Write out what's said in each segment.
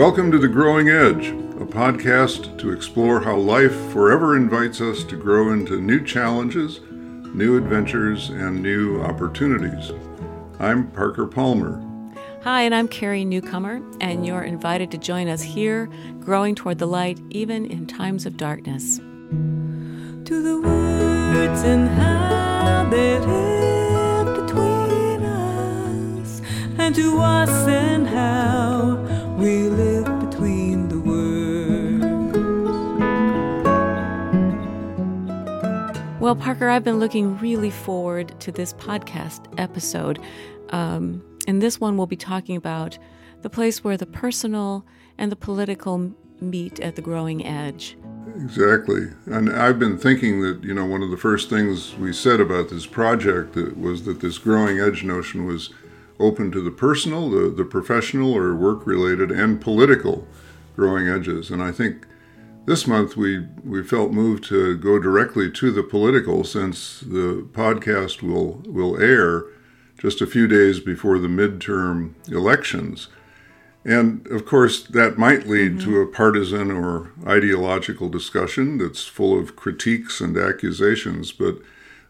Welcome to The Growing Edge, a podcast to explore how life forever invites us to grow into new challenges, new adventures, and new opportunities. I'm Parker Palmer. Hi, and I'm Carrie Newcomer, and you're invited to join us here, growing toward the light, even in times of darkness. To the words and how they live between us, and to us and how we live Well, Parker, I've been looking really forward to this podcast episode. Um, in this one, we'll be talking about the place where the personal and the political meet at the growing edge. Exactly. And I've been thinking that, you know, one of the first things we said about this project was that this growing edge notion was open to the personal, the, the professional or work related, and political growing edges. And I think this month we, we felt moved to go directly to the political since the podcast will, will air just a few days before the midterm elections. And of course, that might lead mm-hmm. to a partisan or ideological discussion that's full of critiques and accusations, but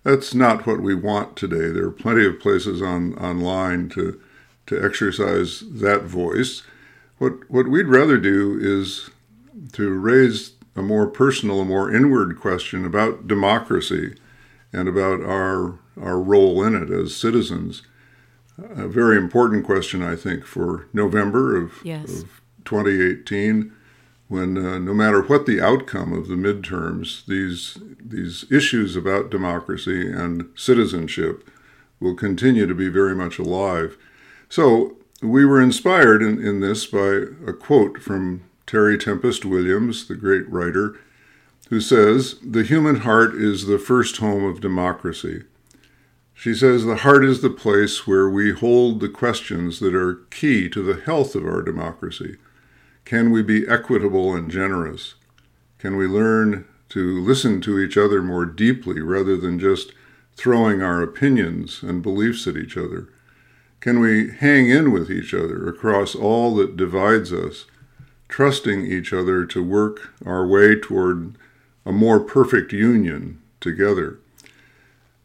that's not what we want today. There are plenty of places on online to to exercise that voice. What what we'd rather do is to raise a more personal, a more inward question about democracy and about our our role in it as citizens. A very important question, I think, for November of, yes. of 2018 when uh, no matter what the outcome of the midterms, these these issues about democracy and citizenship will continue to be very much alive. So we were inspired in, in this by a quote from Terry Tempest Williams, the great writer, who says, The human heart is the first home of democracy. She says, The heart is the place where we hold the questions that are key to the health of our democracy can we be equitable and generous? Can we learn to listen to each other more deeply rather than just throwing our opinions and beliefs at each other? Can we hang in with each other across all that divides us, trusting each other to work our way toward a more perfect union together?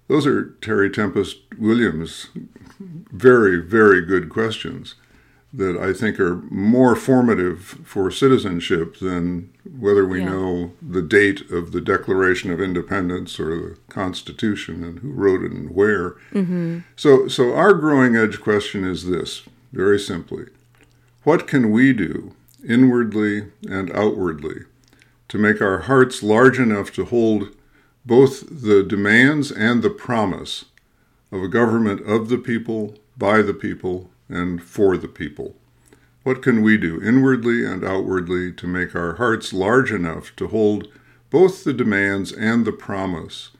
Those are Terry Tempest Williams' very, very good questions that I think are more formative for citizenship than whether we yeah. know the date of the Declaration of Independence or the Constitution and who wrote it and where. Mm-hmm. So, so our growing edge question is this, very simply: What can we do inwardly and outwardly to make our hearts large enough to hold both the demands and the promise of a government of the people, by the people, and for the people. What can we do inwardly and outwardly to make our hearts large enough to hold both the demands and the promise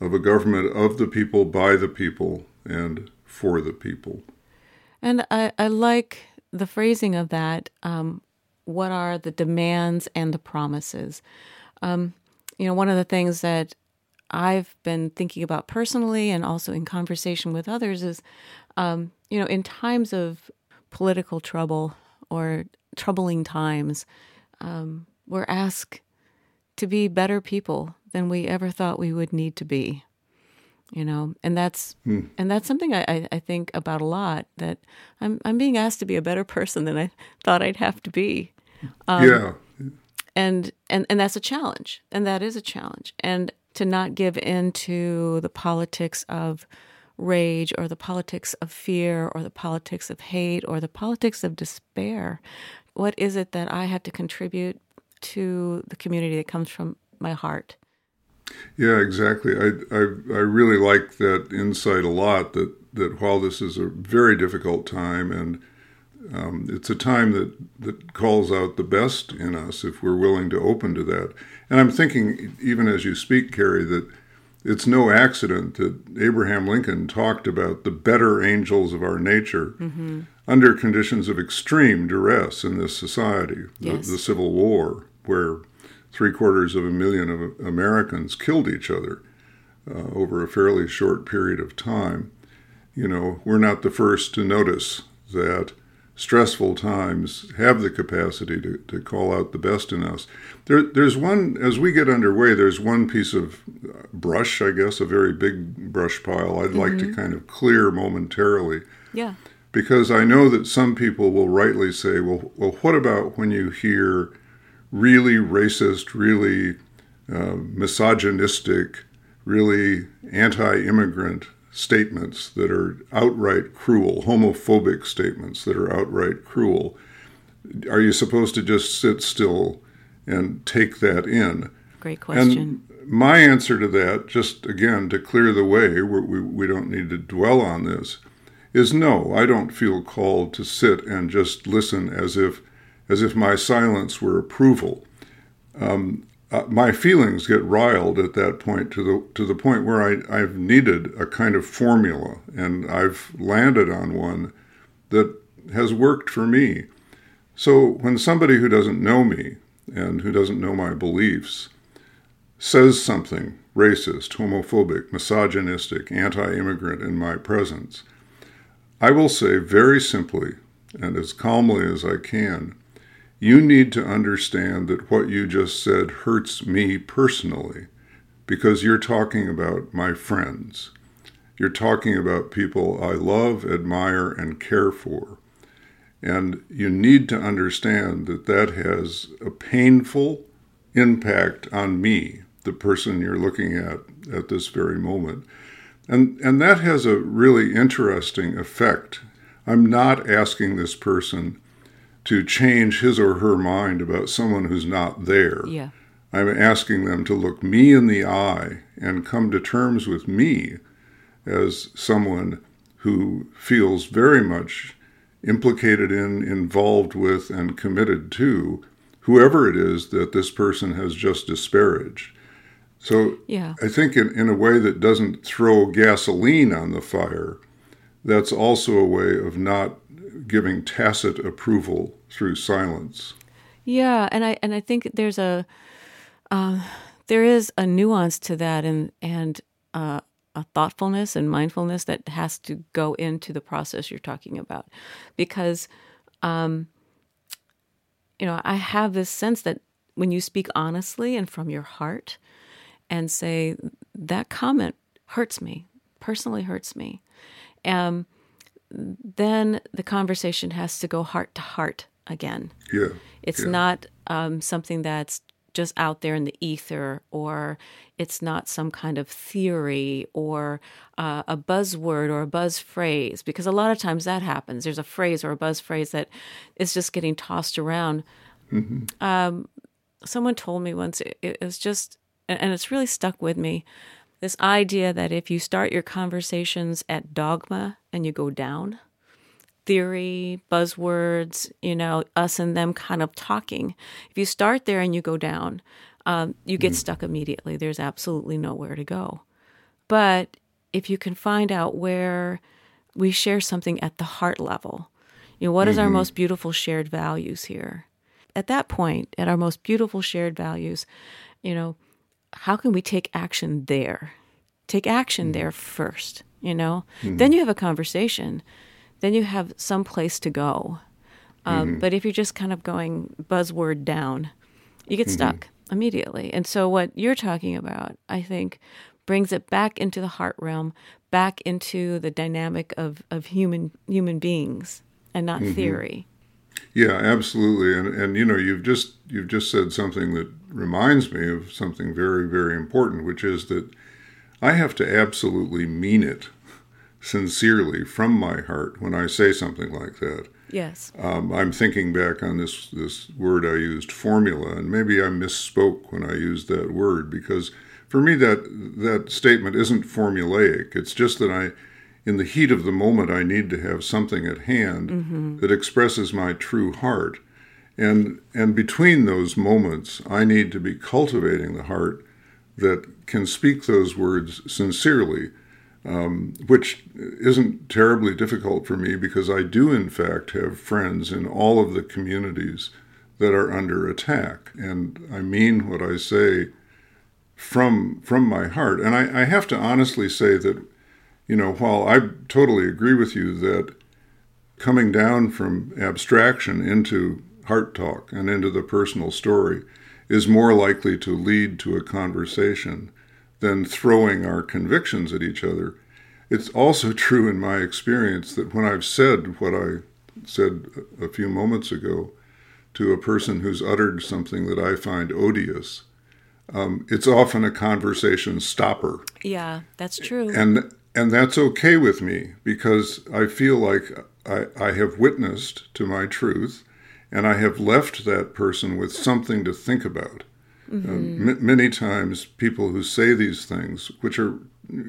of a government of the people, by the people, and for the people? And I, I like the phrasing of that. Um, what are the demands and the promises? Um, you know, one of the things that I've been thinking about personally and also in conversation with others is um, you know, in times of political trouble or troubling times, um, we're asked to be better people than we ever thought we would need to be. You know, and that's hmm. and that's something I, I think about a lot. That I'm I'm being asked to be a better person than I thought I'd have to be. Um, yeah. And and and that's a challenge, and that is a challenge, and to not give in to the politics of rage or the politics of fear or the politics of hate or the politics of despair. What is it that I have to contribute to the community that comes from my heart? Yeah, exactly. I, I, I really like that insight a lot that, that while this is a very difficult time and um, it's a time that, that calls out the best in us if we're willing to open to that. And I'm thinking, even as you speak, Carrie, that it's no accident that Abraham Lincoln talked about the better angels of our nature mm-hmm. under conditions of extreme duress in this society, yes. the, the, Civil War, where three quarters of a million of Americans killed each other uh, over a fairly short period of time. You know, we're not the first to notice that stressful times have the capacity to, to call out the best in us. There, there's one, as we get underway, there's one piece of brush, I guess, a very big brush pile I'd mm-hmm. like to mm-hmm. kind of clear momentarily. Yeah. Because I know that some people will rightly say, well, well what about when you hear really racist, really uh, misogynistic, really anti immigrant statements that are outright cruel, homophobic statements that are outright cruel, are you supposed to just sit still and take that in? Great question. And my answer to that, just again to clear the way, we, we don't need to dwell on this, is no. I don't feel called to sit and just listen as if as if my silence were approval. Um, uh, my feelings get riled at that point to the to the point where I, I've needed a kind of formula, and I've landed on one that has worked for me. So when somebody who doesn't know me and who doesn't know my beliefs says something racist, homophobic, misogynistic, anti-immigrant in my presence, I will say very simply and as calmly as I can, you need to understand that what you just said hurts me personally because you're talking about my friends. You're talking about people I love, admire, and care for. And you need to understand that that has a painful impact on me, the person you're looking at at this very moment. And, and that has a really interesting effect. I'm not asking this person to change his or her mind about someone who's not there. Yeah. I'm asking them to look me in the eye and come to terms with me as someone who feels very much implicated in, involved with, and committed to whoever it is that this person has just disparaged. So yeah. I think in, in a way that doesn't throw gasoline on the fire, that's also a way of not giving tacit approval through silence. Yeah, and I and I think there's a uh, there is a nuance to that, and and uh, a thoughtfulness and mindfulness that has to go into the process you're talking about, because um, you know I have this sense that when you speak honestly and from your heart, and say that comment hurts me personally hurts me, um, then the conversation has to go heart to heart again. Yeah. It's yeah. not um, something that's just out there in the ether, or it's not some kind of theory or uh, a buzzword or a buzz phrase, because a lot of times that happens. There's a phrase or a buzz phrase that is just getting tossed around. Mm-hmm. Um, someone told me once it, it was just, and it's really stuck with me this idea that if you start your conversations at dogma and you go down, theory, buzzwords, you know, us and them kind of talking. If you start there and you go down, um, you get mm. stuck immediately. There's absolutely nowhere to go. But if you can find out where we share something at the heart level, you know, what mm-hmm. is our mm-hmm. most beautiful shared values here? At that point, at our most beautiful shared values, you know, how can we take action there? Take action mm-hmm. there first, you know? Mm-hmm. Then you have a conversation then you have some place to go. Um, mm-hmm. But if you're just kind of going buzzword down, you get mm-hmm. stuck immediately. And so, what you're talking about, I think, brings it back into the heart realm, back into the dynamic of, of human human beings, and not mm-hmm. theory. Yeah, absolutely. And and you know, you've just you've just said something that reminds me of something very very important, which is that I have to absolutely mean it sincerely from my heart when I say something like that. Yes. Um, I'm thinking back on this this word I used, formula, and maybe I misspoke when I used that word because for me that that statement isn't formulaic. It's just that I, in the heat of the moment, I need to have something at hand mm-hmm. that expresses my true heart, and and between those moments, I need to be cultivating the heart that can speak those words sincerely um, which isn't terribly difficult for me because I do, in fact, have friends in all of the communities that are under attack. And I mean what I say from, from my heart. And I, I have to honestly say that, you know, while I totally agree with you that coming down from abstraction into heart talk and into the personal story is more likely to lead to a conversation than throwing our convictions at each other. It's also true in my experience that when I've said what I said a few moments ago to a person who's uttered something that I find odious, um, it's often a conversation stopper. Yeah, that's true. And and that's okay with me because I feel like I, I have witnessed to my truth and I have left that person with something to think about. Mm-hmm. Uh, m- many times, people who say these things, which are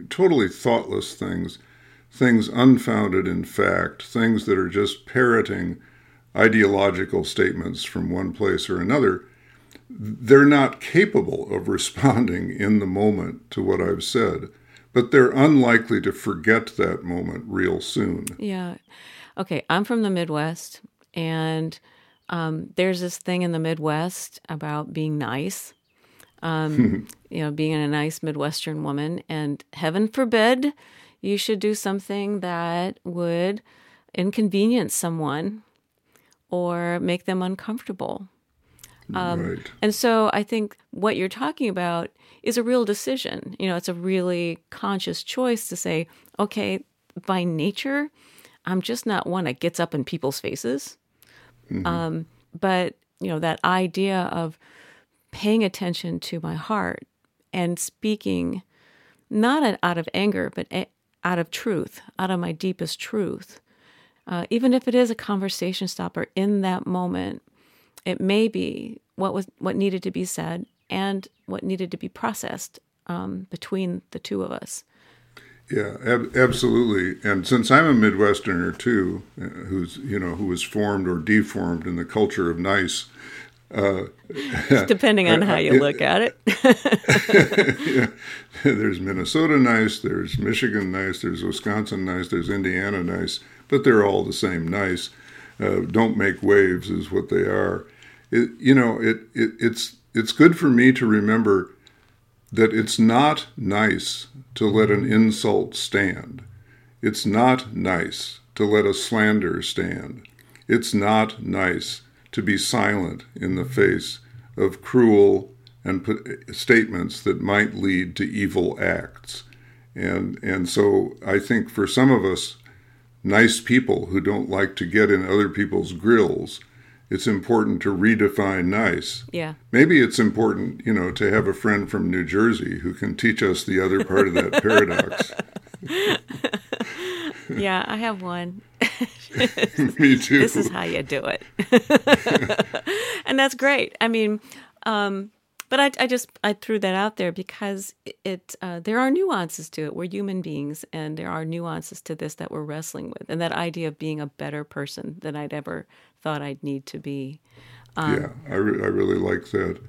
totally thoughtless things, things unfounded in fact, things that are just parroting ideological statements from one place or another, they're not capable of responding in the moment to what I've said, but they're unlikely to forget that moment real soon. Yeah. Okay, I'm from the Midwest, and um, there's this thing in the Midwest about being nice. Um, you know, being a nice Midwestern woman, and heaven forbid you should do something that would inconvenience someone or make them uncomfortable. Um, right. And so I think what you're talking about is a real decision. You know, it's a really conscious choice to say, okay, by nature, I'm just not one that gets up in people's faces. Mm-hmm. Um, but, you know, that idea of paying attention to my heart and speaking not out of anger, but out of truth, out of my deepest truth. Uh, even if it is a conversation stopper in that moment, it may be what was what needed to be said and what needed to be processed um, between the two of us. Yeah, ab- absolutely. And since I'm a Midwesterner too, uh, who's you know who was formed or deformed in the culture of nice, uh, depending on how you look at it. yeah. There's Minnesota nice, there's Michigan nice, there's Wisconsin nice, there's Indiana nice, but they're all the same nice. Uh, don't make waves is what they are. It, you know, it, it it's it's good for me to remember that it's not nice to let an insult stand. It's not nice to let a slander stand. It's not nice to be silent in the face of cruel and statements that might lead to evil acts. And, and so I think for some of us, nice people who don't like to get in other people's grills, it's important to redefine nice. Yeah. Maybe it's important, you know, to have a friend from New Jersey who can teach us the other part of that paradox. yeah, I have one. Me too. This is how you do it. and that's great. I mean, um, but I, I, just I threw that out there because it uh, there are nuances to it. We're human beings, and there are nuances to this that we're wrestling with, and that idea of being a better person than I'd ever thought I'd need to be. Um, yeah, I, re- I really like that.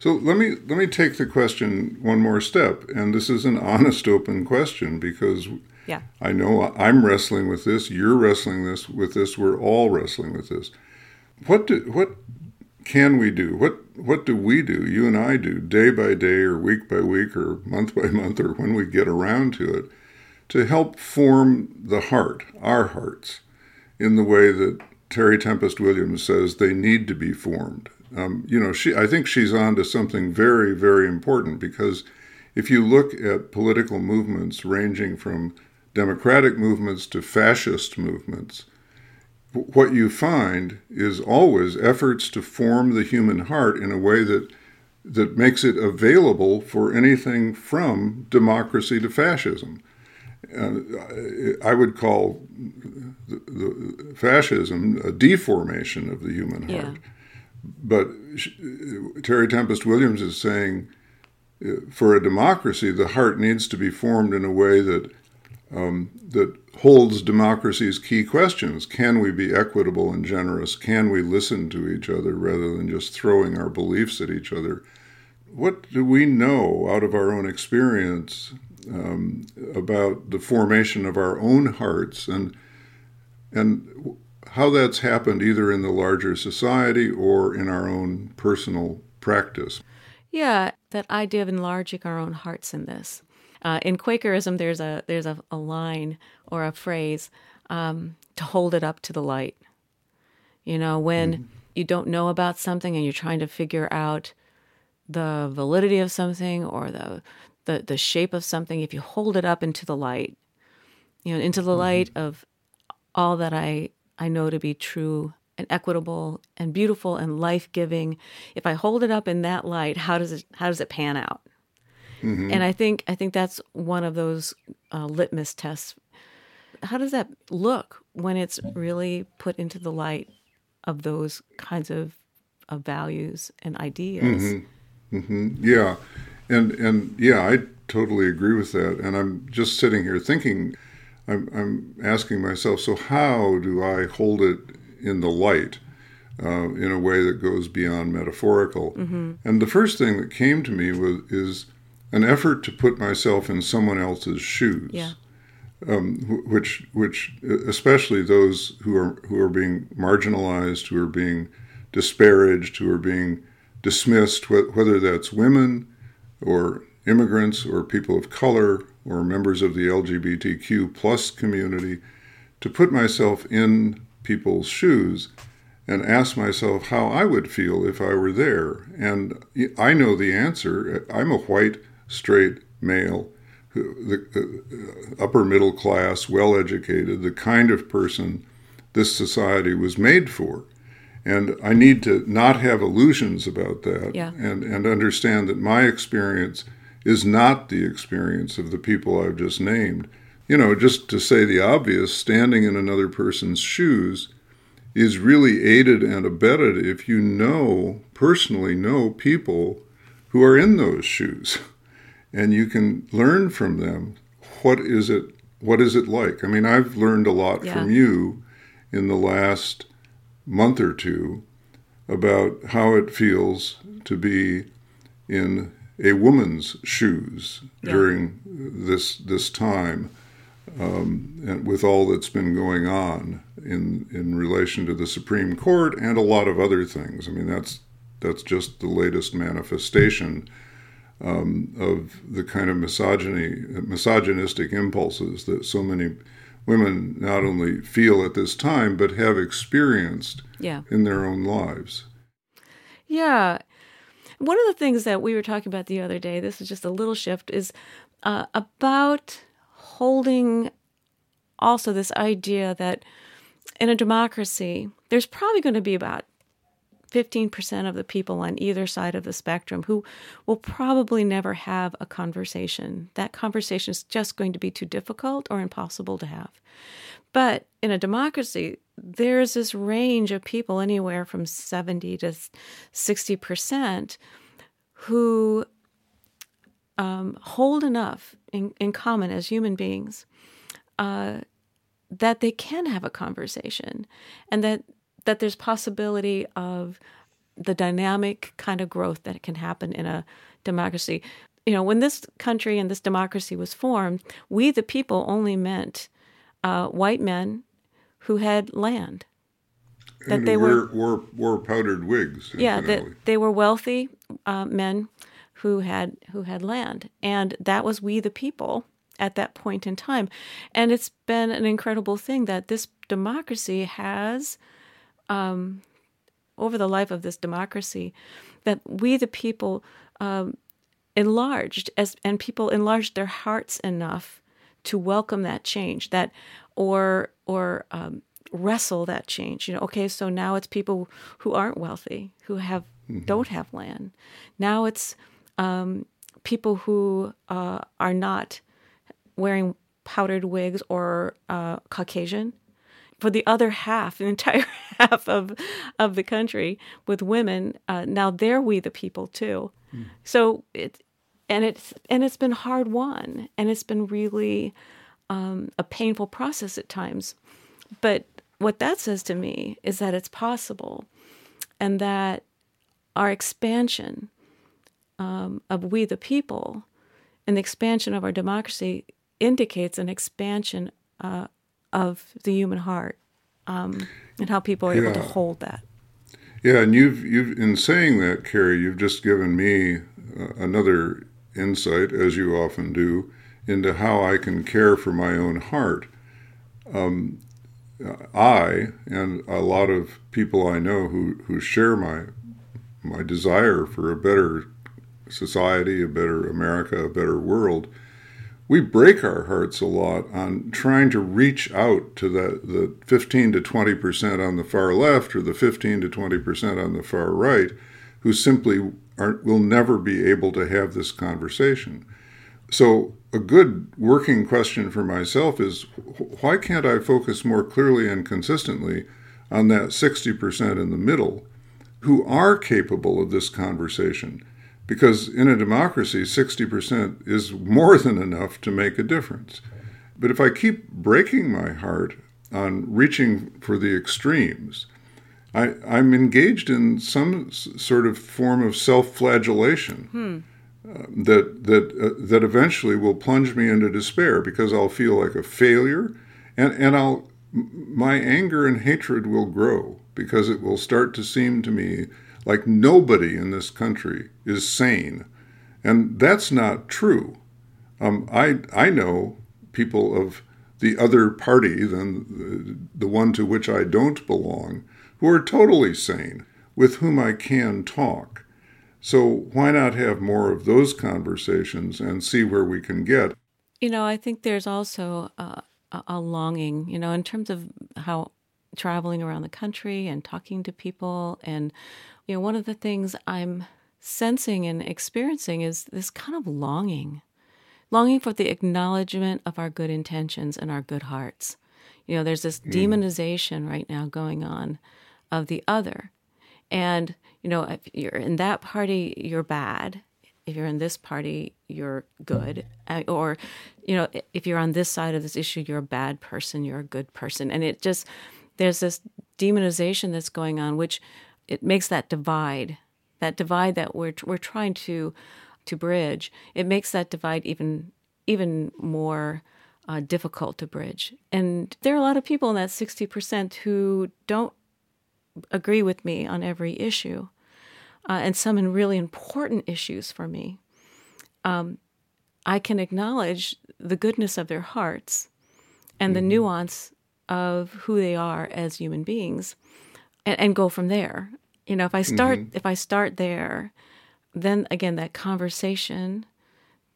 So let me let me take the question one more step, and this is an honest, open question because yeah. I know I'm wrestling with this. You're wrestling this with this. We're all wrestling with this. What do what can we do? What what do we do? You and I do day by day, or week by week, or month by month, or when we get around to it, to help form the heart, our hearts, in the way that Terry Tempest Williams says they need to be formed. Um, you know, she I think she's on to something very very important because if you look at political movements ranging from democratic movements to fascist movements, what you find is always efforts to form the human heart in a way that that makes it available for anything from democracy to fascism. Uh, I would call the, the fascism a deformation of the human heart. Yeah. But Terry Tempest Williams is saying uh, for a democracy, the heart needs to be formed in a way that um, that holds democracy's key questions. Can we be equitable and generous? Can we listen to each other rather than just throwing our beliefs at each other? What do we know out of our own experience um, about the formation of our own hearts and and how that's happened either in the larger society or in our own personal practice? Yeah, that idea of enlarging our own hearts in this. Uh, in Quakerism, there's a there's a, a, line or a phrase um, to hold it up to the light. You know, when mm-hmm. you don't know about something and you're trying to figure out the validity of something or the the, the shape of something, if you hold it up into the light, you know, into the mm-hmm. light of all that I, I know to be true and equitable and beautiful and life giving, if I hold it up in that light, how does it how does it pan out? Mm-hmm. And I think I think that's one of those uh, litmus tests. How does that look when it's really put into the light of those kinds of, of values and ideas? Mm-hmm. Mm-hmm. Yeah, and and yeah, I totally agree with that. And I'm just sitting here thinking, I'm I'm asking myself, so how do I hold it in the light? Uh, in a way that goes beyond metaphorical. Mm-hmm. And the first thing that came to me was is an effort to put myself in someone else's shoes. Yeah. Um, which, which, especially those who are who are being marginalized, who are being disparaged, who are being dismissed, whether that's women, or immigrants or people of color or members of the LGBTQ plus community to put myself in people's shoes and ask myself how I would feel if I were there. And I know the answer. I'm a white, straight male, the uh, upper middle class, well educated, the kind of person this society was made for. And I need to not have illusions about that yeah. and, and understand that my experience is not the experience of the people I've just named. You know, just to say the obvious, standing in another person's shoes is really aided and abetted if you know, personally know people who are in those shoes. And you can learn from them what is it what is it like? I mean, I've learned a lot yeah. from you in the last month or two about how it feels to be in a woman's shoes yeah. during this this time, um, and with all that's been going on in in relation to the Supreme Court and a lot of other things. I mean, that's that's just the latest manifestation um, of the kind of misogyny, misogynistic impulses that so many women not only feel at this time, but have experienced yeah. in their own lives. Yeah. One of the things that we were talking about the other day, this is just a little shift, is uh, about holding also this idea that in a democracy, there's probably going to be about 15% of the people on either side of the spectrum who will probably never have a conversation. That conversation is just going to be too difficult or impossible to have. But in a democracy, there's this range of people, anywhere from 70 to 60%, who um, hold enough in, in common as human beings uh, that they can have a conversation and that that there's possibility of the dynamic kind of growth that can happen in a democracy. You know, when this country and this democracy was formed, we the people only meant uh, white men who had land. That they wore, were wore, wore powdered wigs. Yeah, that they were wealthy uh, men who had who had land, and that was we the people at that point in time. And it's been an incredible thing that this democracy has um, over the life of this democracy that we, the people, um, enlarged as and people enlarged their hearts enough to welcome that change that or or um, wrestle that change you know okay so now it's people who aren't wealthy who have mm-hmm. don't have land now it's um, people who uh, are not wearing powdered wigs or uh, caucasian for the other half, the entire half of of the country with women. Uh, now they're we the people too. Mm. So it and it's and it's been hard won, and it's been really um, a painful process at times. But what that says to me is that it's possible, and that our expansion um, of we the people and the expansion of our democracy indicates an expansion uh, of the human heart um, and how people are yeah. able to hold that. Yeah, and you've you've in saying that, Carrie, you've just given me uh, another insight, as you often do, into how I can care for my own heart. Um, I and a lot of people I know who, who share my my desire for a better society, a better America, a better world, we break our hearts a lot on trying to reach out to the, the 15 to 20 percent on the far left or the 15 to 20 percent on the far right who simply aren't, will never be able to have this conversation. So, a good working question for myself is why can't I focus more clearly and consistently on that 60% in the middle who are capable of this conversation? Because in a democracy, 60% is more than enough to make a difference. But if I keep breaking my heart on reaching for the extremes, I, am engaged in some sort of form of self flagellation. Hmm that that uh, that eventually will plunge me into despair because I'll feel like a failure, and and I'll my anger and hatred will grow because it will start to seem to me like nobody in this country is sane, and that's not true. Um, I I know people of the other party than the, one to which I don't belong who are totally sane with whom I can talk so why not have more of those conversations and see where we can get? You know, I think there's also a, a longing, you know, in terms of how traveling around the country and talking to people. And, you know, one of the things I'm sensing and experiencing is this kind of longing longing for the acknowledgement of our good intentions and our good hearts. You know, there's this mm. demonization right now going on of the other. And you know, if you're in that party, you're bad. If you're in this party, you're good. Uh, or, you know, if you're on this side of this issue, you're a bad person, you're a good person. And it just, there's this demonization that's going on, which it makes that divide, that divide that we're, we're trying to, to bridge. It makes that divide even, even more uh, difficult to bridge. And there are a lot of people in that 60% who don't agree with me on every issue, uh, and some in really important issues for me, um, I can acknowledge the goodness of their hearts and the mm-hmm. nuance of who they are as human beings, and, and go from there. You know, if I start mm-hmm. if I start there, then again that conversation,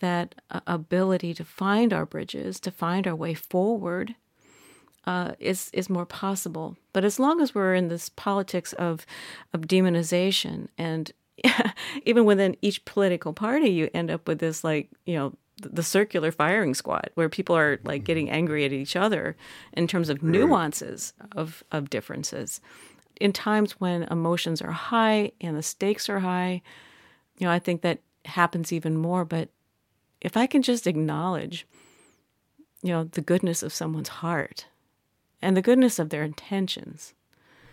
that uh, ability to find our bridges, to find our way forward, uh, is is more possible. But as long as we're in this politics of of demonization, and even within each political party, you end up with this like you know the circular firing squad where people are like getting angry at each other in terms of nuances of of differences. In times when emotions are high and the stakes are high, you know, I think that happens even more. But if I can just acknowledge, you know, the goodness of someone's heart and the goodness of their intentions.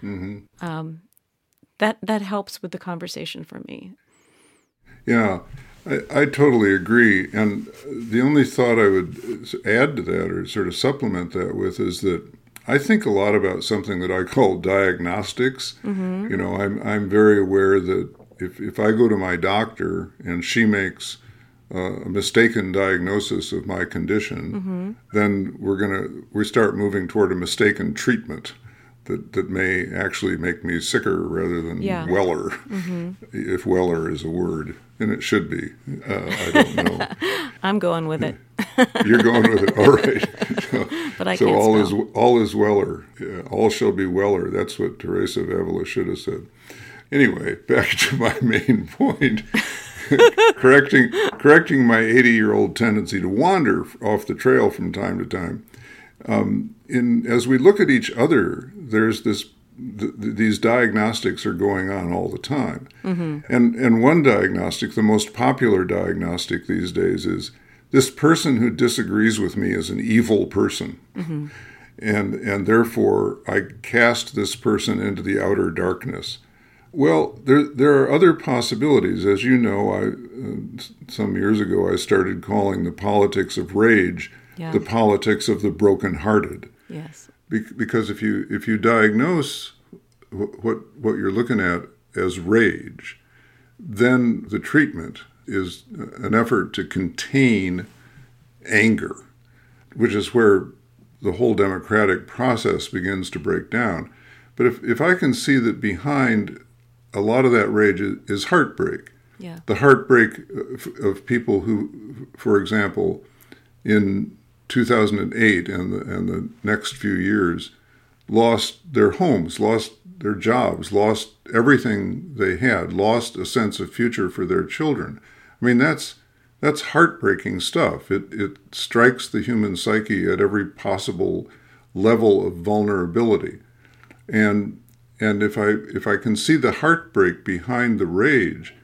Mm-hmm. Um, that that helps with the conversation for me. Yeah, I, I, totally agree. And the only thought I would add to that, or sort of supplement that with, is that I think a lot about something that I call diagnostics. Mm-hmm. You know, I'm I'm very aware that if if I go to my doctor and she makes uh, a mistaken diagnosis of my condition, mm-hmm. then we're gonna we start moving toward a mistaken treatment that that may actually make me sicker rather than yeah. weller, mm-hmm. if weller is a word, and it should be. Uh, I don't know. I'm going with it. You're going with it. All right. so, but I so all spell. is all is weller. Yeah, all shall be weller. That's what Teresa of Avila should have said. Anyway, back to my main point. correcting correcting my 80 year old tendency to wander off the trail from time to time. Um, in as we look at each other, there's this th- these diagnostics are going on all the time, mm-hmm. and and one diagnostic, the most popular diagnostic these days, is this person who disagrees with me is an evil person. Mm-hmm. And, and therefore, I cast this person into the outer darkness. Well, there there are other possibilities. As you know, I uh, some years ago I started calling the politics of rage yeah. the politics of the brokenhearted. Yes. Be- because if you if you diagnose what what you're looking at as rage, then the treatment is an effort to contain anger, which is where the whole democratic process begins to break down. But if, if I can see that behind a lot of that rage is, heartbreak, yeah. the heartbreak of, of, people who, for example, in 2008 and the, and the next few years, lost their homes, lost their jobs, lost everything they had, lost a sense of future for their children. I mean, that's that's heartbreaking stuff. It it strikes the human psyche at every possible level of vulnerability. And and if I if I can see the heartbreak behind the rage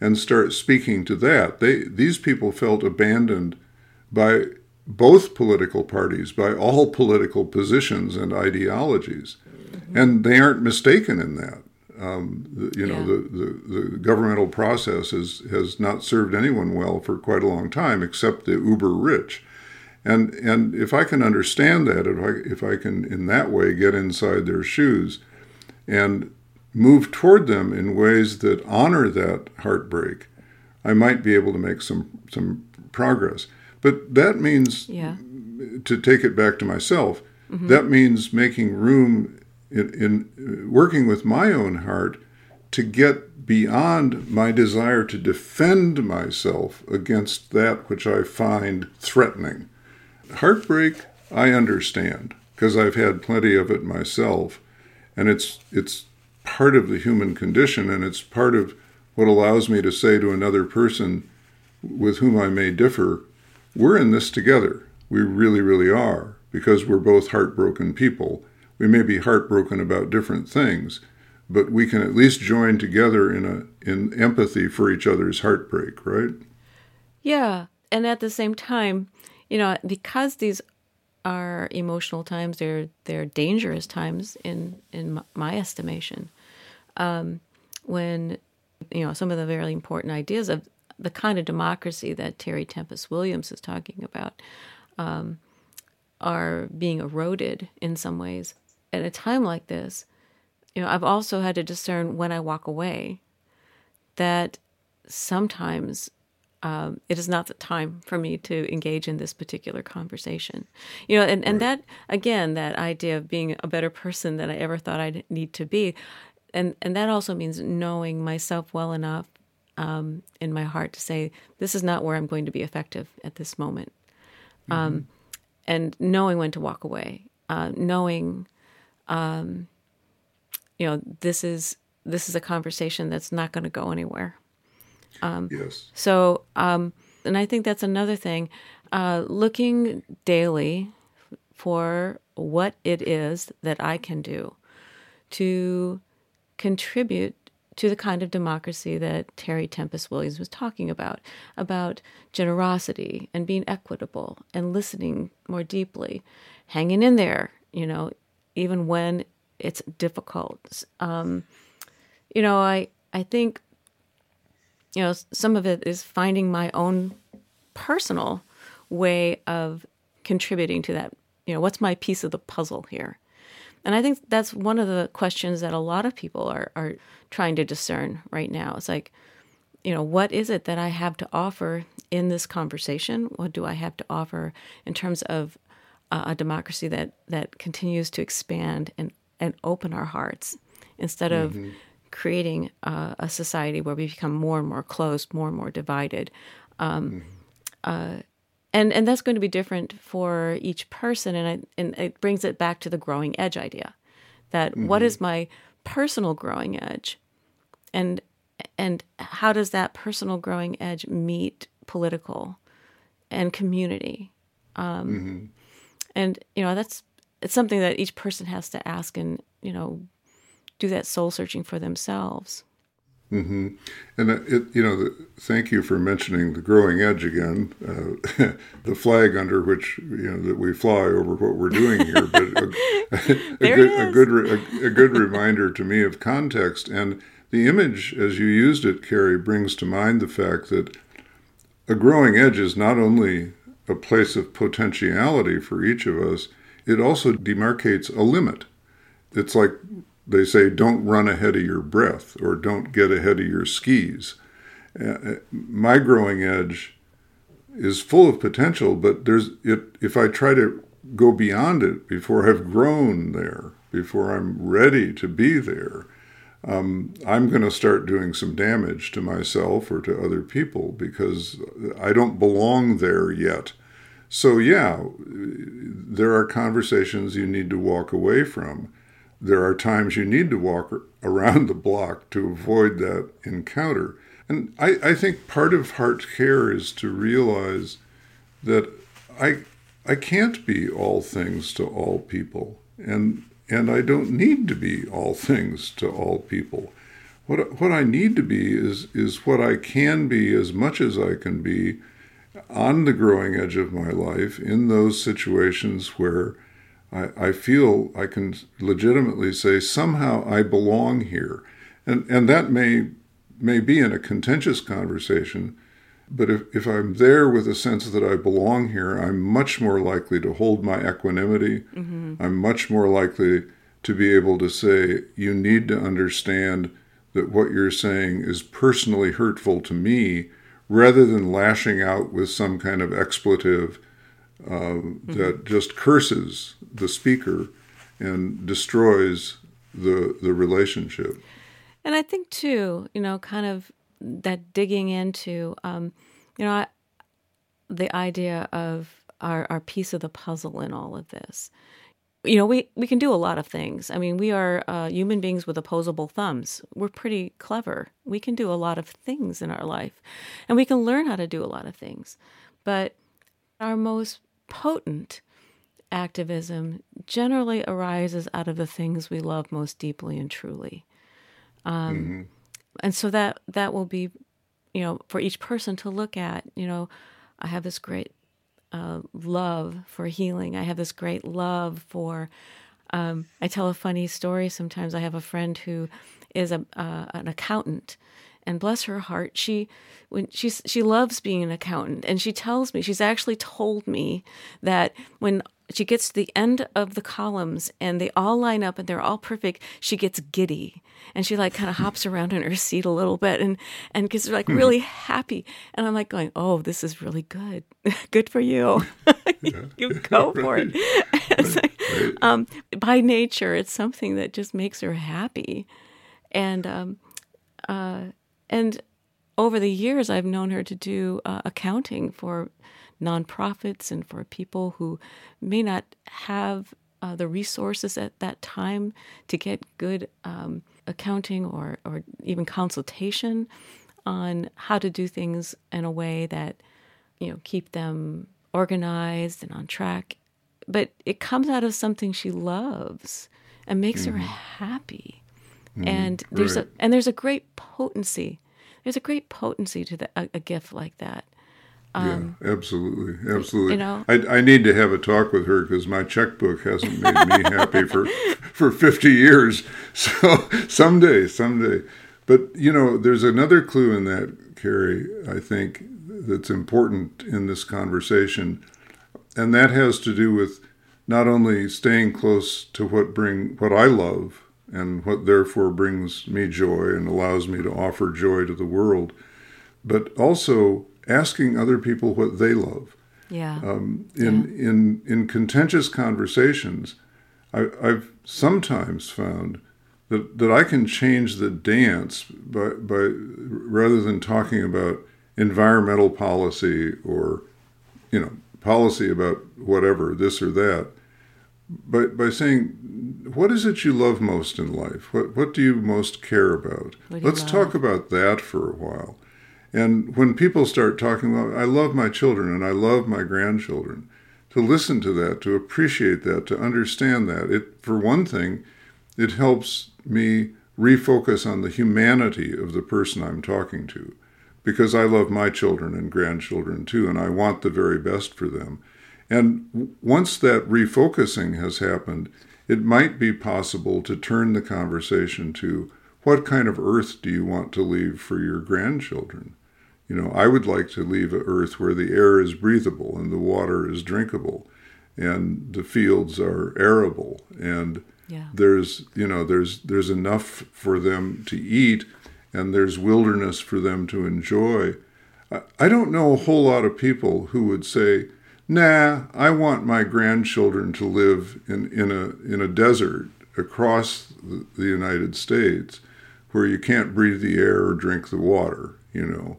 and start speaking to that, they these people felt abandoned by both political parties, by all political positions and ideologies. Mm-hmm. And they aren't mistaken in that. Um, the, you know, yeah. the, the, the, governmental process has, has not served anyone well for quite a long time, except the uber rich. And, and if I can understand that, if I, if I can in that way get inside their shoes and move toward them in ways that honor that heartbreak, I might be able to make some, some progress. But that means, yeah. to take it back to myself, mm-hmm. that means making room in, in uh, working with my own heart to get beyond my desire to defend myself against that which I find threatening. Heartbreak, I understand because I've had plenty of it myself, and it's it's part of the human condition, and it's part of what allows me to say to another person with whom I may differ, we're in this together. We really, really are, because we're both heartbroken people we may be heartbroken about different things, but we can at least join together in a in empathy for each other's heartbreak, right? Yeah, and at the same time, you know, because these are emotional times, they're they're dangerous times in in my estimation. Um, when you know some of the very important ideas of the kind of democracy that Terry Tempest Williams is talking about um, are being eroded in some ways at a time like this, you know, I've also had to discern when I walk away that sometimes um, it is not the time for me to engage in this particular conversation. You know, and, and right. that, again, that idea of being a better person than I ever thought I'd need to be. And, and that also means knowing myself well enough um, in my heart to say, this is not where I'm going to be effective at this moment. Mm-hmm. Um, and knowing when to walk away, uh, knowing um, you know, this is this is a conversation that's not going to go anywhere. Um, yes. So, um, and I think that's another thing. Uh, looking daily for what it is that I can do to contribute to the kind of democracy that Terry Tempest Williams was talking about about generosity and being equitable and listening more deeply, hanging in there, you know, even when it's difficult. Um, you know, I I think you know some of it is finding my own personal way of contributing to that. You know, what's my piece of the puzzle here? And I think that's one of the questions that a lot of people are are trying to discern right now. It's like, you know, what is it that I have to offer in this conversation? What do I have to offer in terms of a democracy that that continues to expand and and open our hearts instead of mm-hmm. creating uh, a society where we become more and more closed, more and more divided. Um, mm-hmm. uh, and and that's going to be different for each person, and I, and it brings it back to the growing edge idea, that mm-hmm. what is my personal growing edge, and and how does that personal growing edge meet political and community? Um, mm-hmm and you know that's it's something that each person has to ask and you know do that soul searching for themselves. Mm-hmm. and it, you know the, thank you for mentioning the growing edge again uh, the flag under which you know that we fly over what we're doing here but a, a, good, a good a, a good reminder to me of context. And the image as you used it carrie brings to mind the fact that a growing edge is not only a place of potentiality for each of us, it also demarcates a limit. It's like they say, don't run ahead of your breath or don't get ahead of your skis. Uh, my growing edge is full of potential, but there's it. If I try to go beyond it, before I've grown there, before I'm ready to be there, um, I'm going to start doing some damage to myself or to other people because I don't belong there yet. So, yeah, there are conversations you need to walk away from. There are times you need to walk around the block to avoid that encounter. And I, I think part of heart care is to realize that I, I can't be all things to all people. And and I don't need to be all things to all people. What what I need to be is is what I can be as much as I can be on the growing edge of my life in those situations where I, I feel I can legitimately say somehow I belong here. And and that may may be in a contentious conversation, but if, if I'm there with a sense that I belong here, I'm much more likely to hold my equanimity. Mm-hmm. I'm much more likely to be able to say, you need to understand that what you're saying is personally hurtful to me, rather than lashing out with some kind of expletive uh, mm-hmm. that just curses the speaker and destroys the the relationship. And I think too, you know, kind of that digging into, um, you know, I, the idea of our, our piece of the puzzle in all of this. You know, we, we can do a lot of things. I mean, we are uh, human beings with opposable thumbs. We're pretty clever. We can do a lot of things in our life, and we can learn how to do a lot of things. But our most potent activism generally arises out of the things we love most deeply and truly. Um, mm-hmm and so that that will be you know for each person to look at you know i have this great uh, love for healing. I have this great love for um, i tell a funny story. Sometimes i have a friend who is a uh, an accountant. And bless her heart she when she's she loves being an accountant. And she tells me she's actually told me that when she gets to the end of the columns and they all line up and they're all perfect. She gets giddy and she like kind of hops around in her seat a little bit and and gets like hmm. really happy. And i'm like going oh this is really good. Good for you. You go for it. Like, um, by nature it's something that just makes her happy. And um, uh, and over the years i've known her to do uh, accounting for nonprofits and for people who may not have uh, the resources at that time to get good um, accounting or, or even consultation on how to do things in a way that you know keep them organized and on track but it comes out of something she loves and makes mm-hmm. her happy mm-hmm. and there's right. a and there's a great potency there's a great potency to the, a, a gift like that um, yeah, absolutely, absolutely. You know, I, I need to have a talk with her because my checkbook hasn't made me happy for for fifty years. So someday, someday. But you know, there's another clue in that, Carrie. I think that's important in this conversation, and that has to do with not only staying close to what bring what I love and what therefore brings me joy and allows me to offer joy to the world, but also asking other people what they love. Yeah. Um, in yeah. in in contentious conversations, I, I've sometimes found that that I can change the dance by by rather than talking about environmental policy or you know policy about whatever this or that by by saying what is it you love most in life what what do you most care about let's talk about that for a while and when people start talking about, I love my children and I love my grandchildren, to listen to that, to appreciate that, to understand that, it, for one thing, it helps me refocus on the humanity of the person I'm talking to. Because I love my children and grandchildren too, and I want the very best for them. And once that refocusing has happened, it might be possible to turn the conversation to what kind of earth do you want to leave for your grandchildren? You know, I would like to leave an earth where the air is breathable and the water is drinkable and the fields are arable and yeah. there's you know there's there's enough for them to eat and there's wilderness for them to enjoy. I, I don't know a whole lot of people who would say nah, I want my grandchildren to live in, in a in a desert across the, the United States where you can't breathe the air or drink the water, you know.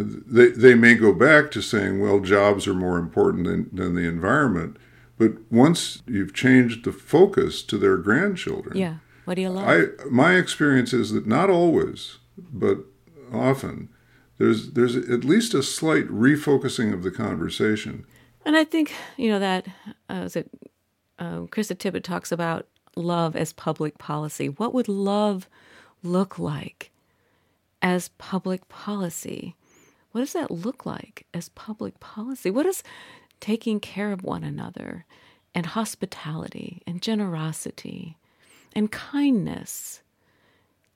They, they may go back to saying, well, jobs are more important than, than the environment. But once you've changed the focus to their grandchildren, yeah. What do you love? I, my experience is that not always, but often, there's there's at least a slight refocusing of the conversation. And I think you know that uh, is it. Um, Krista Tippett talks about love as public policy. What would love look like as public policy? What does that look like as public policy? What does taking care of one another and hospitality and generosity and kindness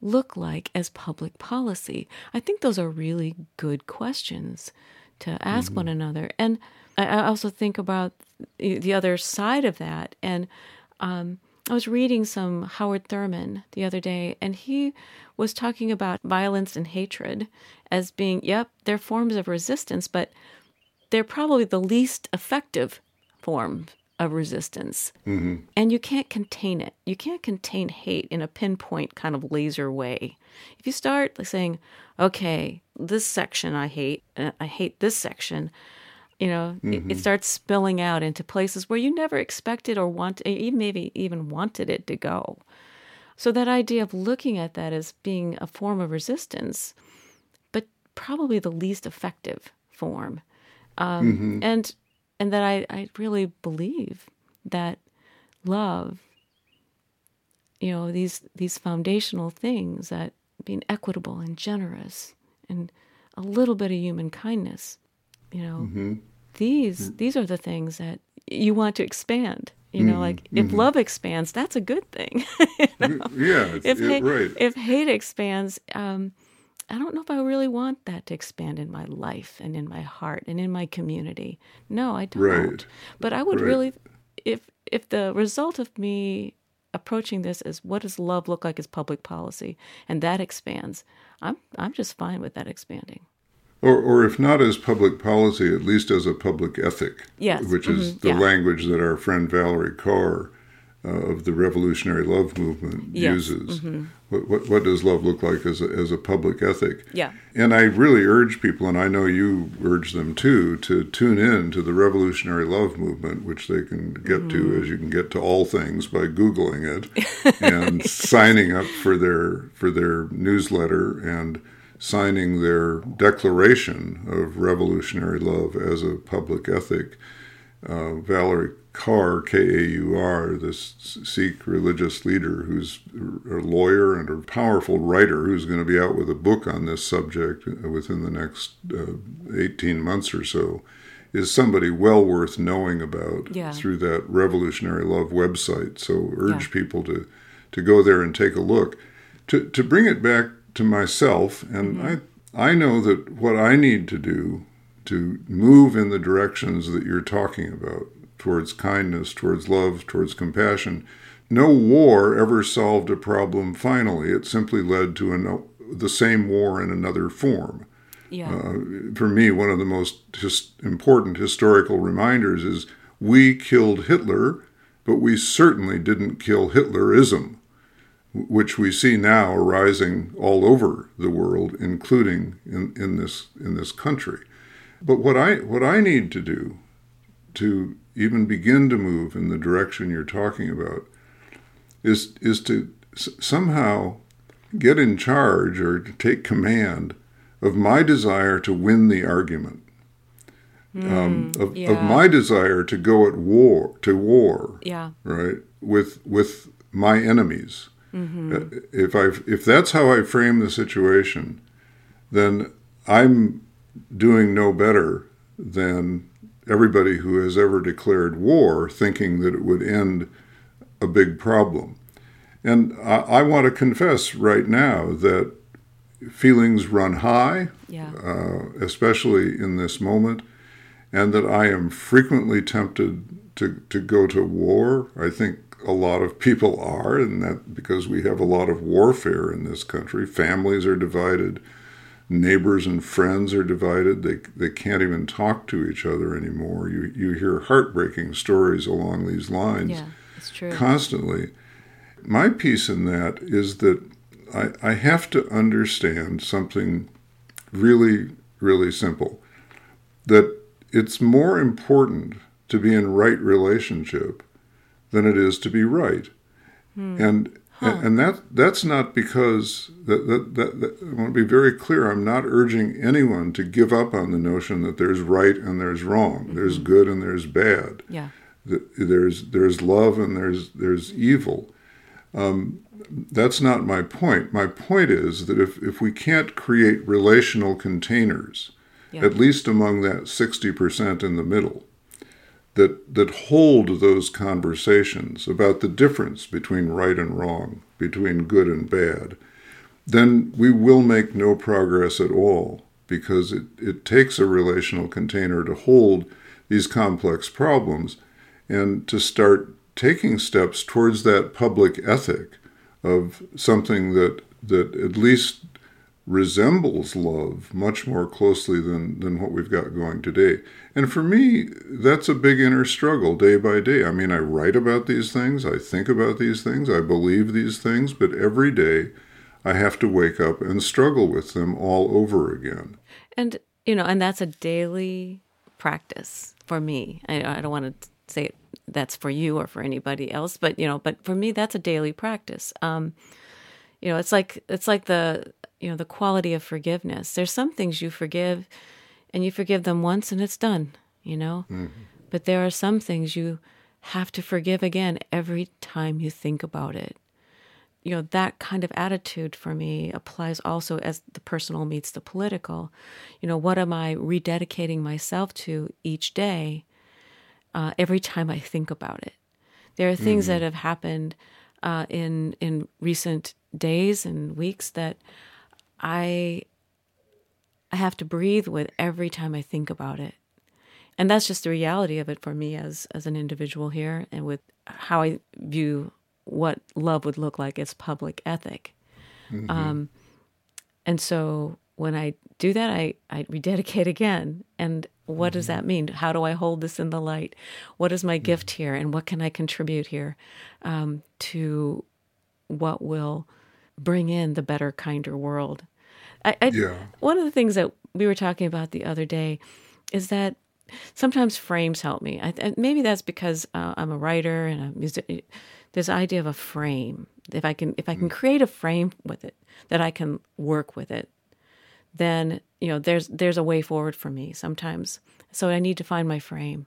look like as public policy? I think those are really good questions to ask mm-hmm. one another. And I also think about the other side of that. And um, I was reading some Howard Thurman the other day, and he was talking about violence and hatred as being, yep, they're forms of resistance, but they're probably the least effective form of resistance. Mm-hmm. And you can't contain it. You can't contain hate in a pinpoint kind of laser way. If you start saying, okay, this section I hate, uh, I hate this section, you know, mm-hmm. it, it, starts spilling out into places where you never expected or want, even maybe even wanted it to go. So that idea of looking at that as being a form of resistance, but probably the least effective form, um, mm-hmm. and and that I, I really believe that love, you know, these these foundational things that being equitable and generous and a little bit of human kindness, you know, mm-hmm. these mm. these are the things that you want to expand. You know, mm-hmm. like if mm-hmm. love expands, that's a good thing. you know? Yeah, if it, hate, right. If hate expands, um, I don't know if I really want that to expand in my life and in my heart and in my community. No, I don't. Right. But I would right. really, if if the result of me approaching this as what does love look like as public policy, and that expands, I'm I'm just fine with that expanding. Or, or if not as public policy, at least as a public ethic. Yes. Which is mm-hmm. the yeah. language that our friend Valerie Kaur uh, of the revolutionary love movement yes. uses. Mm-hmm. What, what, what, does love look like as a, as a public ethic? Yeah. And I really urge people, and I know you urge them too, to tune in to the revolutionary love movement, which they can get mm-hmm. to as you can get to all things by googling it and signing up for their for their newsletter and signing their declaration of revolutionary love as a public ethic. Uh, Valerie Kaur, K A U R, this Sikh religious leader who's a lawyer and a powerful writer who's going to be out with a book on this subject within the next uh, 18 months or so, is somebody well worth knowing about yeah. through that Revolutionary Love website. So urge yeah. people to, to go there and take a look. To, to bring it back to myself, and mm-hmm. I, I know that what I need to do to move in the directions that you're talking about towards kindness, towards love, towards compassion. No war ever solved a problem finally. It simply led to an, the same war in another form. Yeah. Uh, for me, one of the most his, important historical reminders is we killed Hitler, but we certainly didn't kill Hitlerism, which we see now arising all over the world, including in, in this in this country. But what I what I need to do to even begin to move in the direction you're talking about is is to s- somehow get in charge or to take command of my desire to win the argument mm, um, of, yeah. of my desire to go at war to war yeah right with with my enemies mm-hmm. If i if that's how i frame the situation then i'm doing no better than everybody who has ever declared war thinking that it would end a big problem. And I, I want to confess right now that feelings run high, yeah. uh, especially in this moment, and that I am frequently tempted to, to go to war. I think a lot of people are, and that because we have a lot of warfare in this country. Families are divided, neighbors and friends are divided. They, they can't even talk to each other anymore. You, you hear heartbreaking stories along these lines yeah, it's true. constantly. My piece in that is that I, I have to understand something really, really simple that it's more important to be in right relationship than it is to be right. Hmm. And Huh. And that that's not because that, that, that, that, I want to be very clear. I'm not urging anyone to give up on the notion that there's right and there's wrong, mm-hmm. there's good and there's bad. Yeah. There's there's love and there's there's evil. Um, that's not my point. My point is that if, if we can't create relational containers, yeah. at least among that 60% in the middle, that that hold those conversations about the difference between right and wrong, between good and bad, then we will make no progress at all because it, it takes a relational container to hold these complex problems and to start taking steps towards that public ethic of something that that at least resembles love much more closely than, than what we've got going today. And for me, that's a big inner struggle day by day. I mean, I write about these things, I think about these things, I believe these things, but every day I have to wake up and struggle with them all over again. And, you know, and that's a daily practice for me. I, I don't want to say that's for you or for anybody else, but, you know, but for me, that's a daily practice. Um, you know, it's like, it's like the, you know the quality of forgiveness. There's some things you forgive and you forgive them once and it's done you know? Mm-hmm. but there are some things you have to forgive again every time you think about it. You know that kind of attitude for me applies also as the personal meets the political. You know what am i rededicating myself to each day uh, every time i think about it? There are things mm-hmm. that have happened uh, in in recent days and weeks that I I have to breathe with every time I think about it. And that's just the reality of it for me as as an individual here and with how I view what love would look like as public ethic. Mm-hmm. Um, and so when I do that, I, I rededicate again. And what mm-hmm. does that mean? How do I hold this in the light? What is my mm-hmm. gift here? And what can I contribute here um, to what will bring in the better, kinder world? I, I, yeah. One of the things that we were talking about the other day is that sometimes frames help me. I, maybe that's because uh, I'm a writer and a music. This idea of a frame. If I can, if I can mm. create a frame with it, that I can work with it, then you know there's there's a way forward for me sometimes. So I need to find my frame.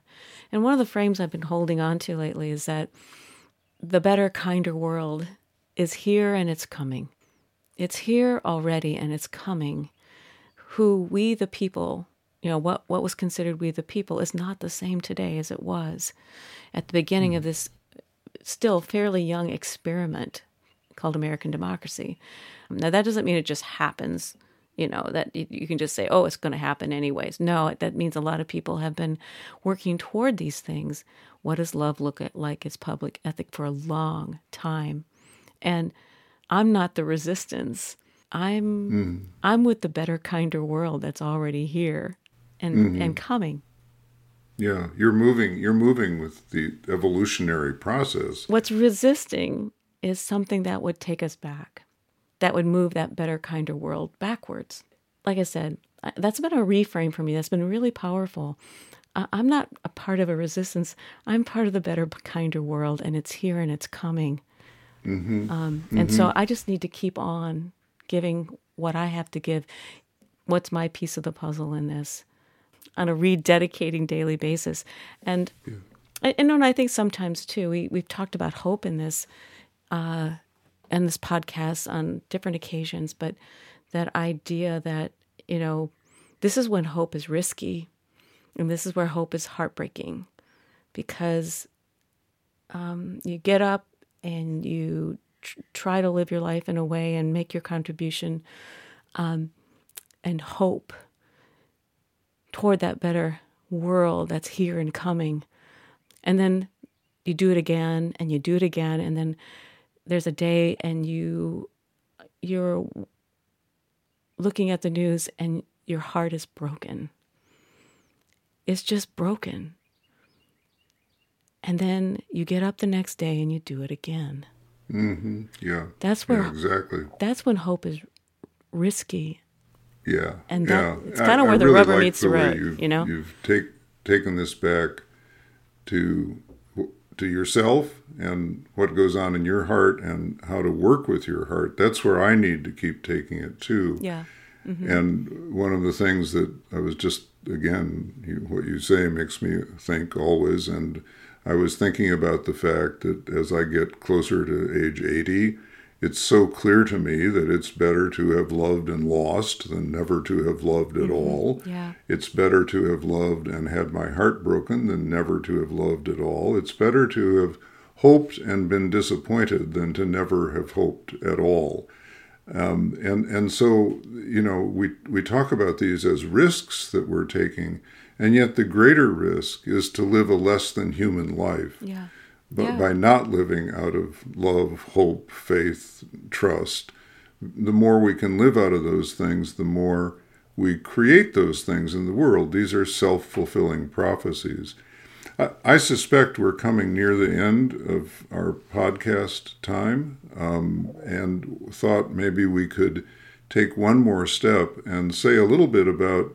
And one of the frames I've been holding on to lately is that the better, kinder world is here and it's coming. It's here already and it's coming. Who we the people, you know, what, what was considered we the people is not the same today as it was at the beginning mm. of this still fairly young experiment called American democracy. Now, that doesn't mean it just happens, you know, that you can just say, oh, it's going to happen anyways. No, that means a lot of people have been working toward these things. What does love look like as public ethic for a long time? And I'm not the resistance. I'm mm. I'm with the better, kinder world that's already here and mm-hmm. and coming. Yeah, you're moving you're moving with the evolutionary process. What's resisting is something that would take us back. That would move that better, kinder world backwards. Like I said, that's been a reframe for me. That's been really powerful. I'm not a part of a resistance. I'm part of the better, kinder world, and it's here and it's coming. Mm-hmm. Um, and mm-hmm. so I just need to keep on giving what I have to give. What's my piece of the puzzle in this on a rededicating daily basis? And yeah. and, and I think sometimes too, we, we've talked about hope in this, uh, in this podcast on different occasions, but that idea that, you know, this is when hope is risky and this is where hope is heartbreaking because um, you get up and you tr- try to live your life in a way and make your contribution um, and hope toward that better world that's here and coming. And then you do it again and you do it again and then there's a day and you you're looking at the news and your heart is broken. It's just broken. And then you get up the next day and you do it again. Mm-hmm. Yeah. That's where yeah, exactly. That's when hope is risky. Yeah. And that, yeah. it's kind of where I the really rubber like meets the, the road. You know. You've take, taken this back to to yourself and what goes on in your heart and how to work with your heart. That's where I need to keep taking it too. Yeah. Mm-hmm. And one of the things that I was just again, you, what you say makes me think always. And I was thinking about the fact that as I get closer to age 80, it's so clear to me that it's better to have loved and lost than never to have loved at mm-hmm. all. Yeah. It's better to have loved and had my heart broken than never to have loved at all. It's better to have hoped and been disappointed than to never have hoped at all. Um, and and so you know we we talk about these as risks that we're taking, and yet the greater risk is to live a less than human life. Yeah. But Yeah. by not living out of love, hope, faith, trust, the more we can live out of those things, the more we create those things in the world. These are self fulfilling prophecies. I, I suspect we're coming near the end of our podcast time um, and thought maybe we could take one more step and say a little bit about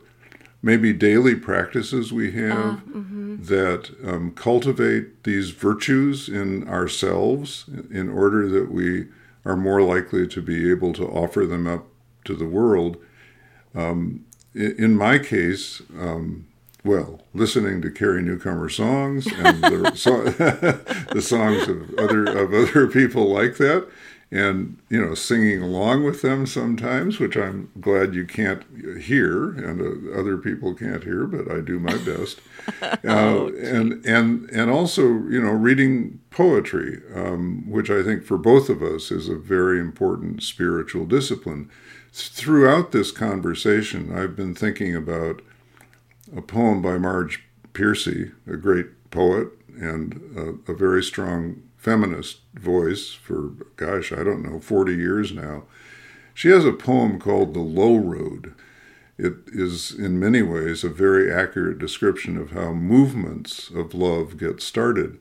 maybe daily practices we have that um, cultivate these virtues in ourselves in order that we are more likely to be able to offer them up to the world. Um, in my case, um, well, listening to Carrie Newcomer songs and the, so, the songs of other of other people like that, and you know, singing along with them sometimes, which I'm glad you can't hear and uh, other people can't hear, but I do my best. uh, and and and also, you know, reading poetry, um, which I think for both of us is a very important spiritual discipline. Throughout this conversation, I've been thinking about a poem by Marge Piercy, a great poet and a, a very strong feminist voice for, gosh, I don't know, 40 years now. She has a poem called The Low Road. It is, in many ways, a very accurate description of how movements of love get started.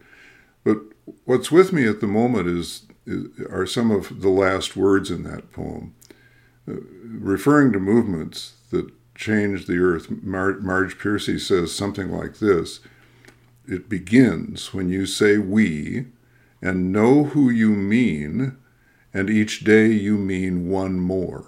But what's with me at the moment is, is are some of the last words in that poem. Uh, referring to movements that change the earth, Mar- Marge Piercy says something like this It begins when you say we and know who you mean, and each day you mean one more.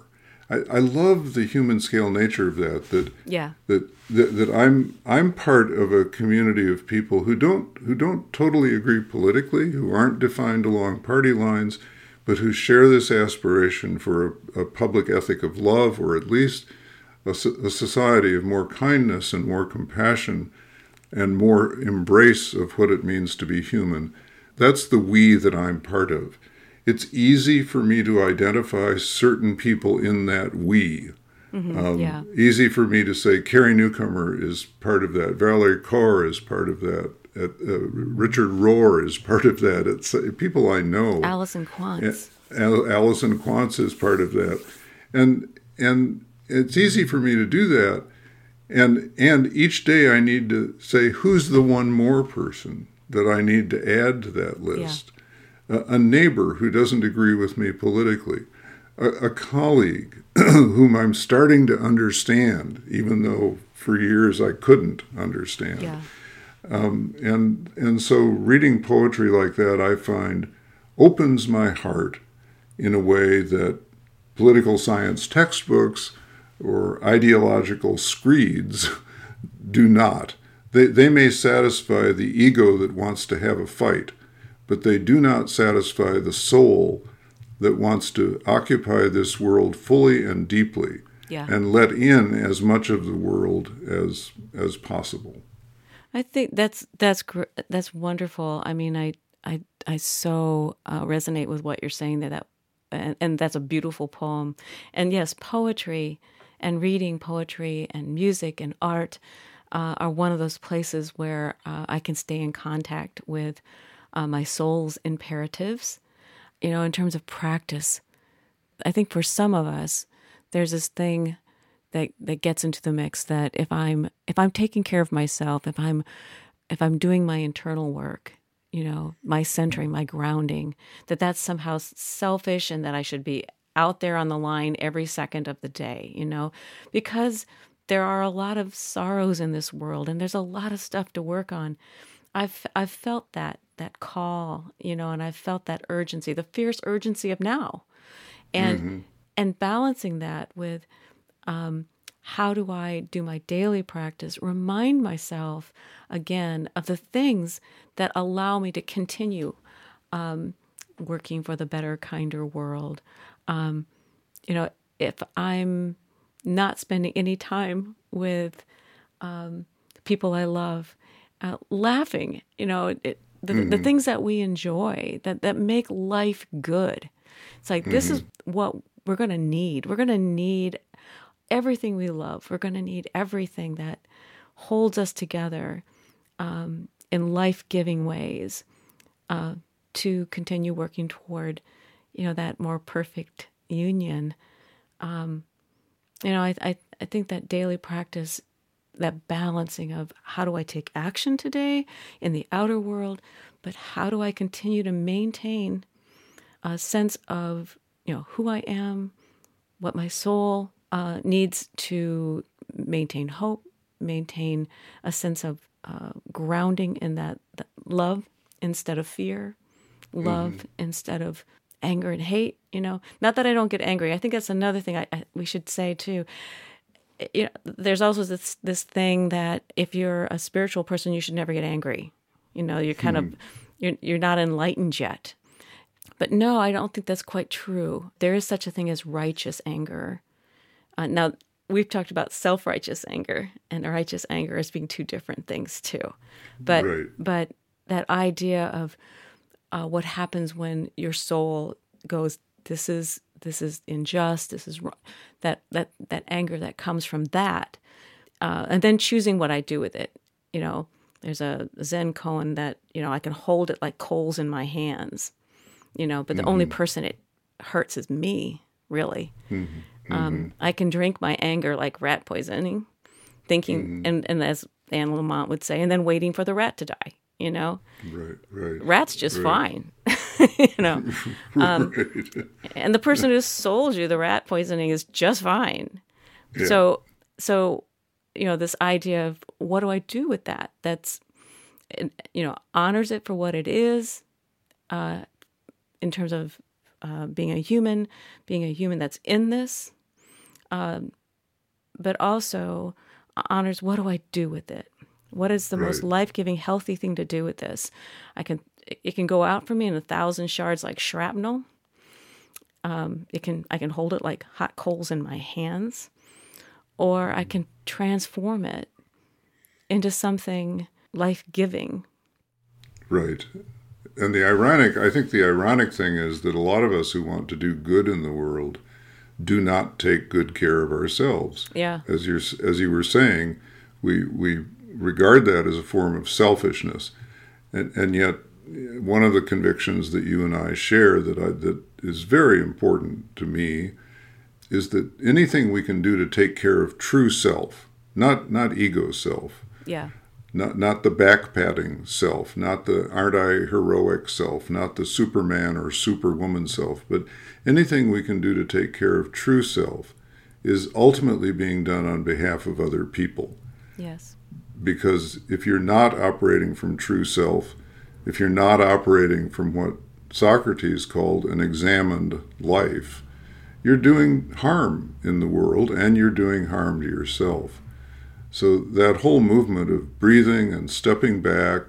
I, I love the human scale nature of that, that Yeah. that, that that I'm I'm part of a community of people who don't who don't totally agree politically, who aren't defined along party lines, but who share this aspiration for a, a public ethic of love, or at least a, a society of more kindness and more compassion and more embrace of what it means to be human. That's the we that I'm part of. It's easy for me to identify certain people in that we. Um, yeah. Easy for me to say Carrie Newcomer is part of that. Valerie Kaur is part of that. Uh, uh, Richard Rohr is part of that. It's uh, people I know. Alison Quantz. Al- Alison Quantz is part of that, and and it's easy for me to do that, and and each day I need to say who's the one more person that I need to add to that list, a, a neighbor who doesn't agree with me politically, a, a colleague whom I'm starting to understand, even though for years I couldn't understand Yeah. Um, and and so reading poetry like that I find opens my heart in a way that political science textbooks or ideological screeds do not. They, they may satisfy the ego that wants to have a fight, but they do not satisfy the soul that wants to occupy this world fully and deeply Yeah. and let in as much of the world as as possible. I think that's that's that's wonderful. I mean, I I I so uh, resonate with what you're saying that that and, and that's a beautiful poem. And yes, poetry and reading poetry and music and art uh, are one of those places where uh, I can stay in contact with uh, my soul's imperatives. You know, in terms of practice, I think for some of us, there's this thing that that gets into the mix that if I'm if I'm taking care of myself, if I'm if I'm doing my internal work, you know, my centering, my grounding, that that's somehow selfish and that I should be out there on the line every second of the day, you know, because there are a lot of sorrows in this world and there's a lot of stuff to work on. I've I've felt that that call, you know, and I've felt that urgency, the fierce urgency of now. And mm-hmm. and balancing that with um, how do I do my daily practice? Remind myself again of the things that allow me to continue um, working for the better, kinder world. Um, you know, if I'm not spending any time with um, people I love, uh, laughing, you know, it, the, mm-hmm. the things that we enjoy that, that make life good. It's like, mm-hmm. this is mm-hmm. what we're going to need. We're going to need everything we love. We're going to need everything that holds us together um, in life giving ways uh, to continue working toward, you know, that more perfect union. Um, you know, I, I, I think that daily practice, that balancing of how do I take action today in the outer world, but how do I continue to maintain a sense of, you know, who I am, what my soul uh, needs to maintain hope, maintain a sense of uh, grounding in that, that, love instead of fear, love mm-hmm. instead of anger and hate. You know, not that I don't get angry. I think that's another thing I, I, we should say too. You know, there's also this this thing that if you're a spiritual person, you should never get angry. You know, you're kind hmm. of you're you're not enlightened yet. But no, I don't think that's quite true. There is such a thing as righteous anger. Uh, now, we've talked about self-righteous anger and righteous anger as being two different things too. But right. but that idea of uh, what happens when your soul goes this is this is unjust this is wrong that that that anger that comes from that uh, and then choosing what i do with it you know there's a zen koan that you know i can hold it like coals in my hands you know but the mm-hmm. only person it hurts is me really mm-hmm. Um, mm-hmm. i can drink my anger like rat poisoning thinking mm-hmm. and, and as anne Lamott would say and then waiting for the rat to die you know right right rat's just right. fine you know um, right. and the person who sold you the rat poisoning is just fine yeah. so so you know this idea of what do i do with that that's you know honors it for what it is uh, in terms of uh, being a human being a human that's in this um, but also honors what do i do with it what is the right. most life giving, healthy thing to do with this? I can it can go out for me in a thousand shards like shrapnel. Um, it can I can hold it like hot coals in my hands, or I can transform it into something life giving. Right. And the ironic, I think the ironic thing is that a lot of us who want to do good in the world do not take good care of ourselves. Yeah. As you're as you were saying, we we regard that as a form of selfishness. And, and yet, one of the convictions that you and I share that I, that is very important to me is that anything we can do to take care of true self, not not ego self, yeah, not not the back patting self, not the aren't I heroic self, not the Superman or Superwoman self, but anything we can do to take care of true self is ultimately being done on behalf of other people. Yes because if you're not operating from true self, if you're not operating from what Socrates called an examined life, you're doing harm in the world and you're doing harm to yourself. So that whole movement of breathing and stepping back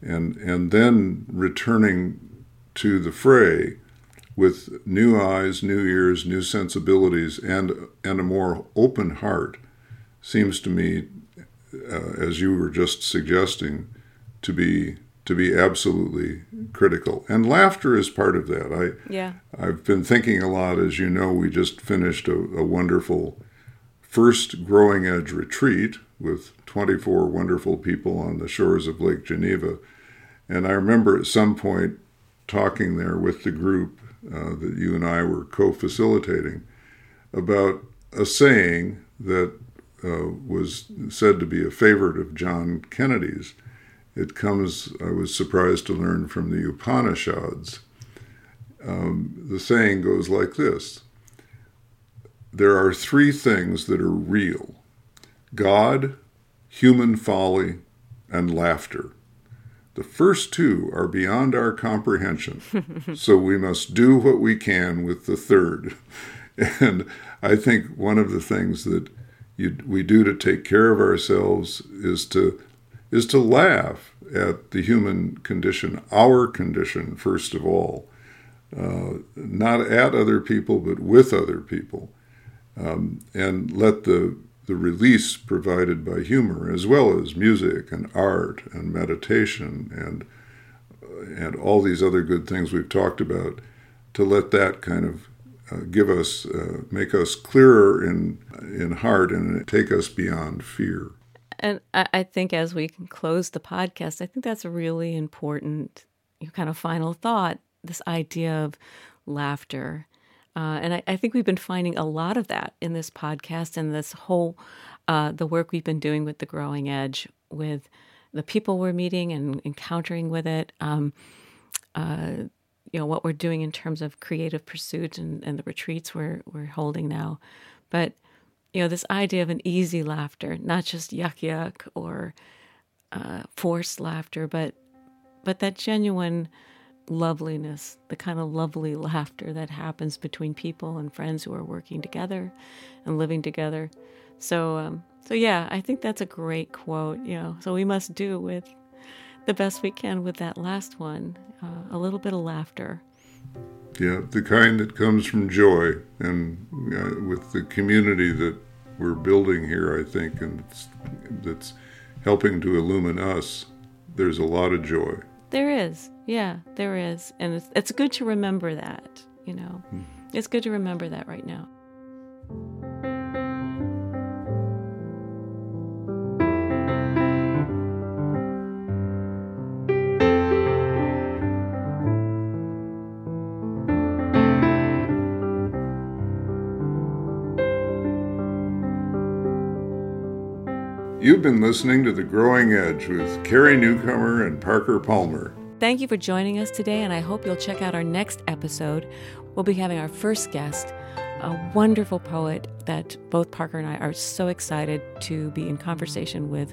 and and then returning to the fray with new eyes, new ears, new sensibilities and and a more open heart seems to me uh, as you were just suggesting, to be to be absolutely critical. And laughter is part of that. I yeah. I've been thinking a lot, as you know, we just finished a, a wonderful first growing edge retreat with 24 wonderful people on the shores of Lake Geneva. And I remember at some point talking there with the group uh, that you and I were co facilitating about a saying that uh, was said to be a favorite of John Kennedy's. It comes, I was surprised to learn, from the Upanishads. Um, the saying goes like this There are three things that are real God, human folly, and laughter. The first two are beyond our comprehension, so we must do what we can with the third. And I think one of the things that you, we do to take care of ourselves is to is to laugh at the human condition, our condition first of all, uh, not at other people but with other people, um, and let the the release provided by humor, as well as music and art and meditation and and all these other good things we've talked about, to let that kind of give us, uh, make us clearer in in heart and take us beyond fear. And I think as we can close the podcast, I think that's a really important kind of final thought. This idea of laughter uh, and I, I, think we've been finding a lot of that in this podcast and this whole uh, the work we've been doing with the growing edge with the people we're meeting and encountering with it um, uh, you know what we're doing in terms of creative pursuit and, and the retreats we're we're holding now but you know this idea of an easy laughter not just yuck yuck or uh, forced laughter but but that genuine loveliness, the kind of lovely laughter that happens between people and friends who are working together and living together. So, um, so yeah, I think that's a great quote. You know, so we must do with the best we can with that last one, uh, a little bit of laughter. Yeah, the kind that comes from joy, and uh, with the community that we're building here, I think, and that's helping to illumine us. There's a lot of joy. There is. Yeah, there is. And it's, it's good to remember that, you know. Mm. It's good to remember that right now. You've been listening to The Growing Edge with Carrie Newcomer and Parker Palmer. Thank you for joining us today, and I hope you'll check out our next episode. We'll be having our first guest, a wonderful poet that both Parker and I are so excited to be in conversation with,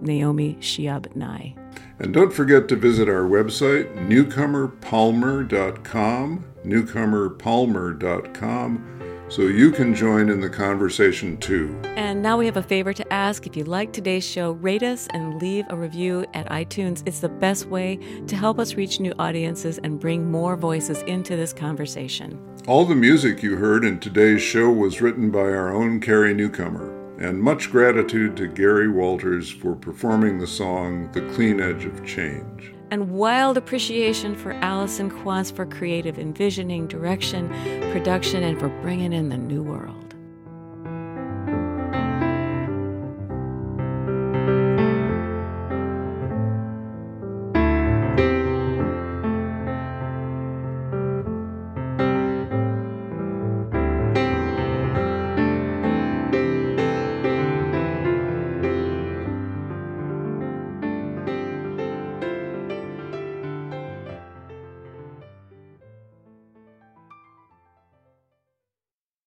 Naomi Shihab Nye. And don't forget to visit our website, newcomerpalmer.com, newcomerpalmer.com so you can join in the conversation too. And now we have a favor to ask. If you like today's show, rate us and leave a review at iTunes. It's the best way to help us reach new audiences and bring more voices into this conversation. All the music you heard in today's show was written by our own Carrie Newcomer. And much gratitude to Gary Walters for performing the song The Clean Edge of Change and wild appreciation for Allison Quantz for creative envisioning, direction, production, and for bringing in the new world.